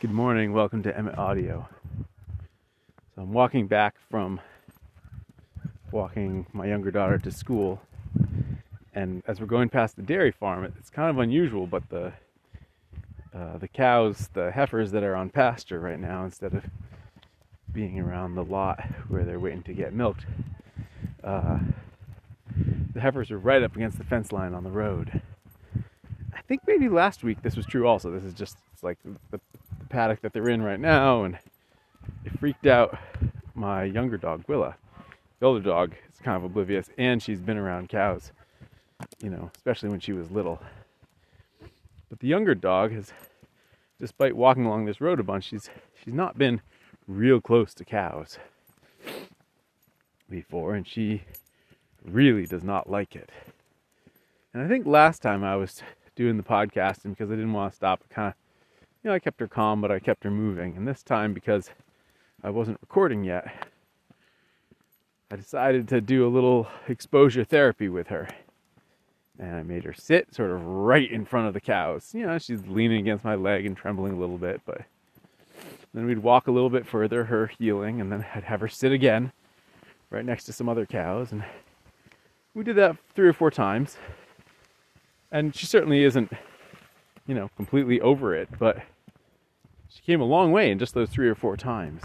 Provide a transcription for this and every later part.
Good morning. Welcome to Emmett Audio. So I'm walking back from walking my younger daughter to school, and as we're going past the dairy farm, it's kind of unusual, but the uh, the cows, the heifers that are on pasture right now, instead of being around the lot where they're waiting to get milked, uh, the heifers are right up against the fence line on the road. I think maybe last week this was true also. This is just it's like the, paddock that they're in right now, and it freaked out my younger dog, Willa. The older dog is kind of oblivious, and she's been around cows, you know, especially when she was little. But the younger dog has, despite walking along this road a bunch, she's she's not been real close to cows before, and she really does not like it. And I think last time I was doing the podcasting because I didn't want to stop, kind of you know, I kept her calm, but I kept her moving. And this time, because I wasn't recording yet, I decided to do a little exposure therapy with her. And I made her sit sort of right in front of the cows. You know, she's leaning against my leg and trembling a little bit, but then we'd walk a little bit further, her heeling, and then I'd have her sit again right next to some other cows. And we did that three or four times. And she certainly isn't you know, completely over it, but she came a long way in just those three or four times.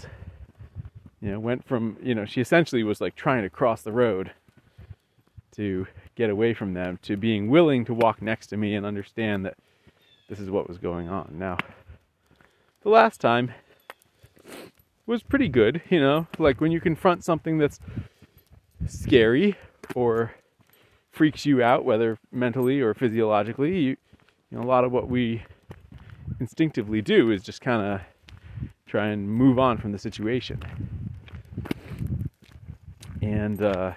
You know, went from, you know, she essentially was like trying to cross the road to get away from them to being willing to walk next to me and understand that this is what was going on. Now, the last time was pretty good, you know, like when you confront something that's scary or freaks you out, whether mentally or physiologically, you you know, a lot of what we instinctively do is just kind of try and move on from the situation. And uh,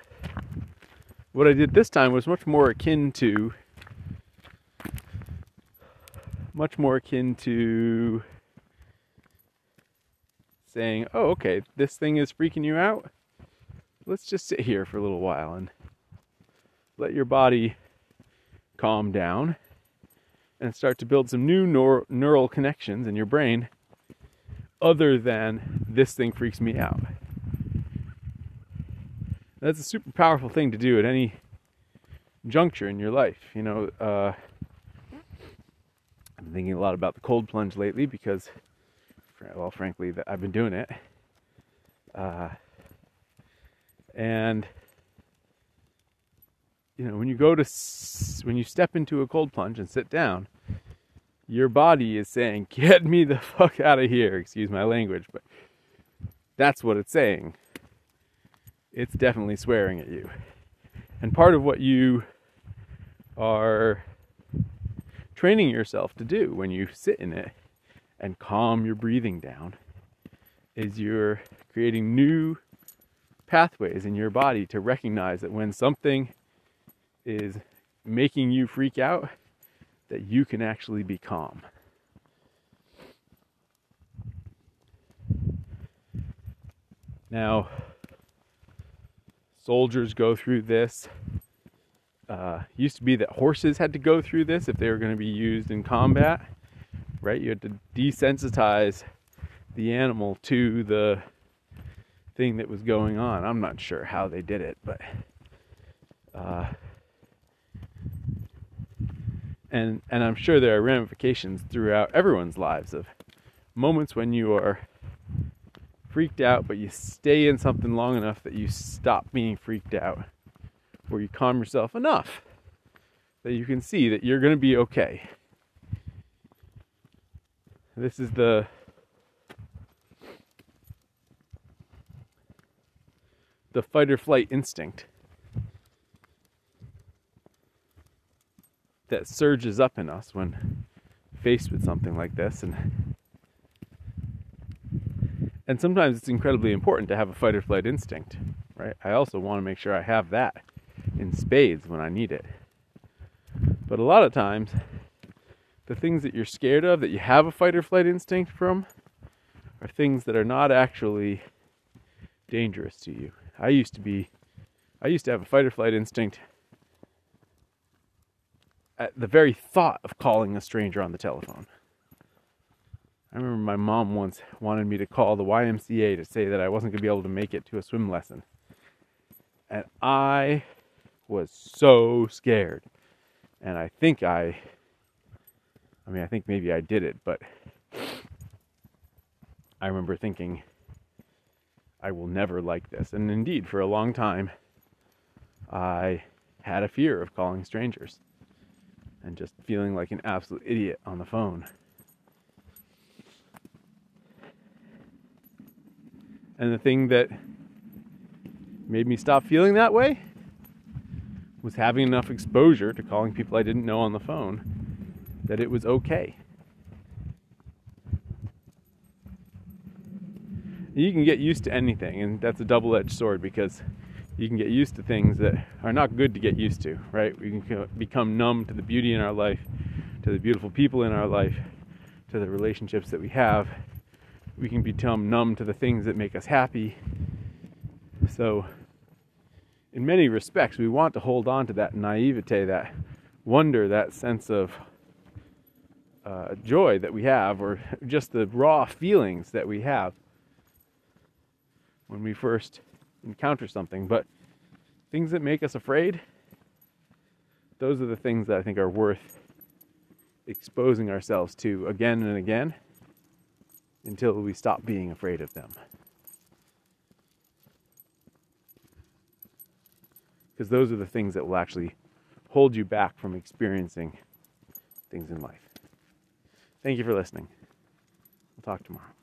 what I did this time was much more akin to, much more akin to saying, oh, okay, this thing is freaking you out. Let's just sit here for a little while and let your body calm down and start to build some new neur- neural connections in your brain other than this thing freaks me out. That's a super powerful thing to do at any juncture in your life. You know, uh, I'm thinking a lot about the cold plunge lately because, well, frankly, I've been doing it. Uh, and you know, when you go to, when you step into a cold plunge and sit down, your body is saying, get me the fuck out of here. Excuse my language, but that's what it's saying. It's definitely swearing at you. And part of what you are training yourself to do when you sit in it and calm your breathing down is you're creating new pathways in your body to recognize that when something is making you freak out, that you can actually be calm. Now, soldiers go through this. Uh, used to be that horses had to go through this if they were going to be used in combat, right? You had to desensitize the animal to the thing that was going on. I'm not sure how they did it, but uh, and and I'm sure there are ramifications throughout everyone's lives of moments when you are freaked out, but you stay in something long enough that you stop being freaked out, or you calm yourself enough that you can see that you're going to be okay. This is the the fight or flight instinct. That surges up in us when faced with something like this. And and sometimes it's incredibly important to have a fight or flight instinct right? I also want to make sure i have that in spades when i need it. But a lot of times the things that you're scared of that you have a fight or flight instinct from are things that are not actually dangerous to you. I used to be i used to have a fight or flight instinct at the very thought of calling a stranger on the telephone. I remember my mom once wanted me to call the YMCA to say that I wasn't going to be able to make it to a swim lesson. And I was so scared. And I think I, I mean, I think maybe I did it, but I remember thinking, I will never like this. And indeed, for a long time, I had a fear of calling strangers and just feeling like an absolute idiot on the phone. And the thing that made me stop feeling that way was having enough exposure to calling people I didn't know on the phone that it was okay. You can get used to anything, and that's a double edged sword because you can get used to things that are not good to get used to, right? We can become numb to the beauty in our life, to the beautiful people in our life, to the relationships that we have. We can become numb to the things that make us happy. So, in many respects, we want to hold on to that naivete, that wonder, that sense of uh, joy that we have, or just the raw feelings that we have when we first encounter something. But things that make us afraid, those are the things that I think are worth exposing ourselves to again and again until we stop being afraid of them. because those are the things that will actually hold you back from experiencing things in life. Thank you for listening. We'll talk tomorrow.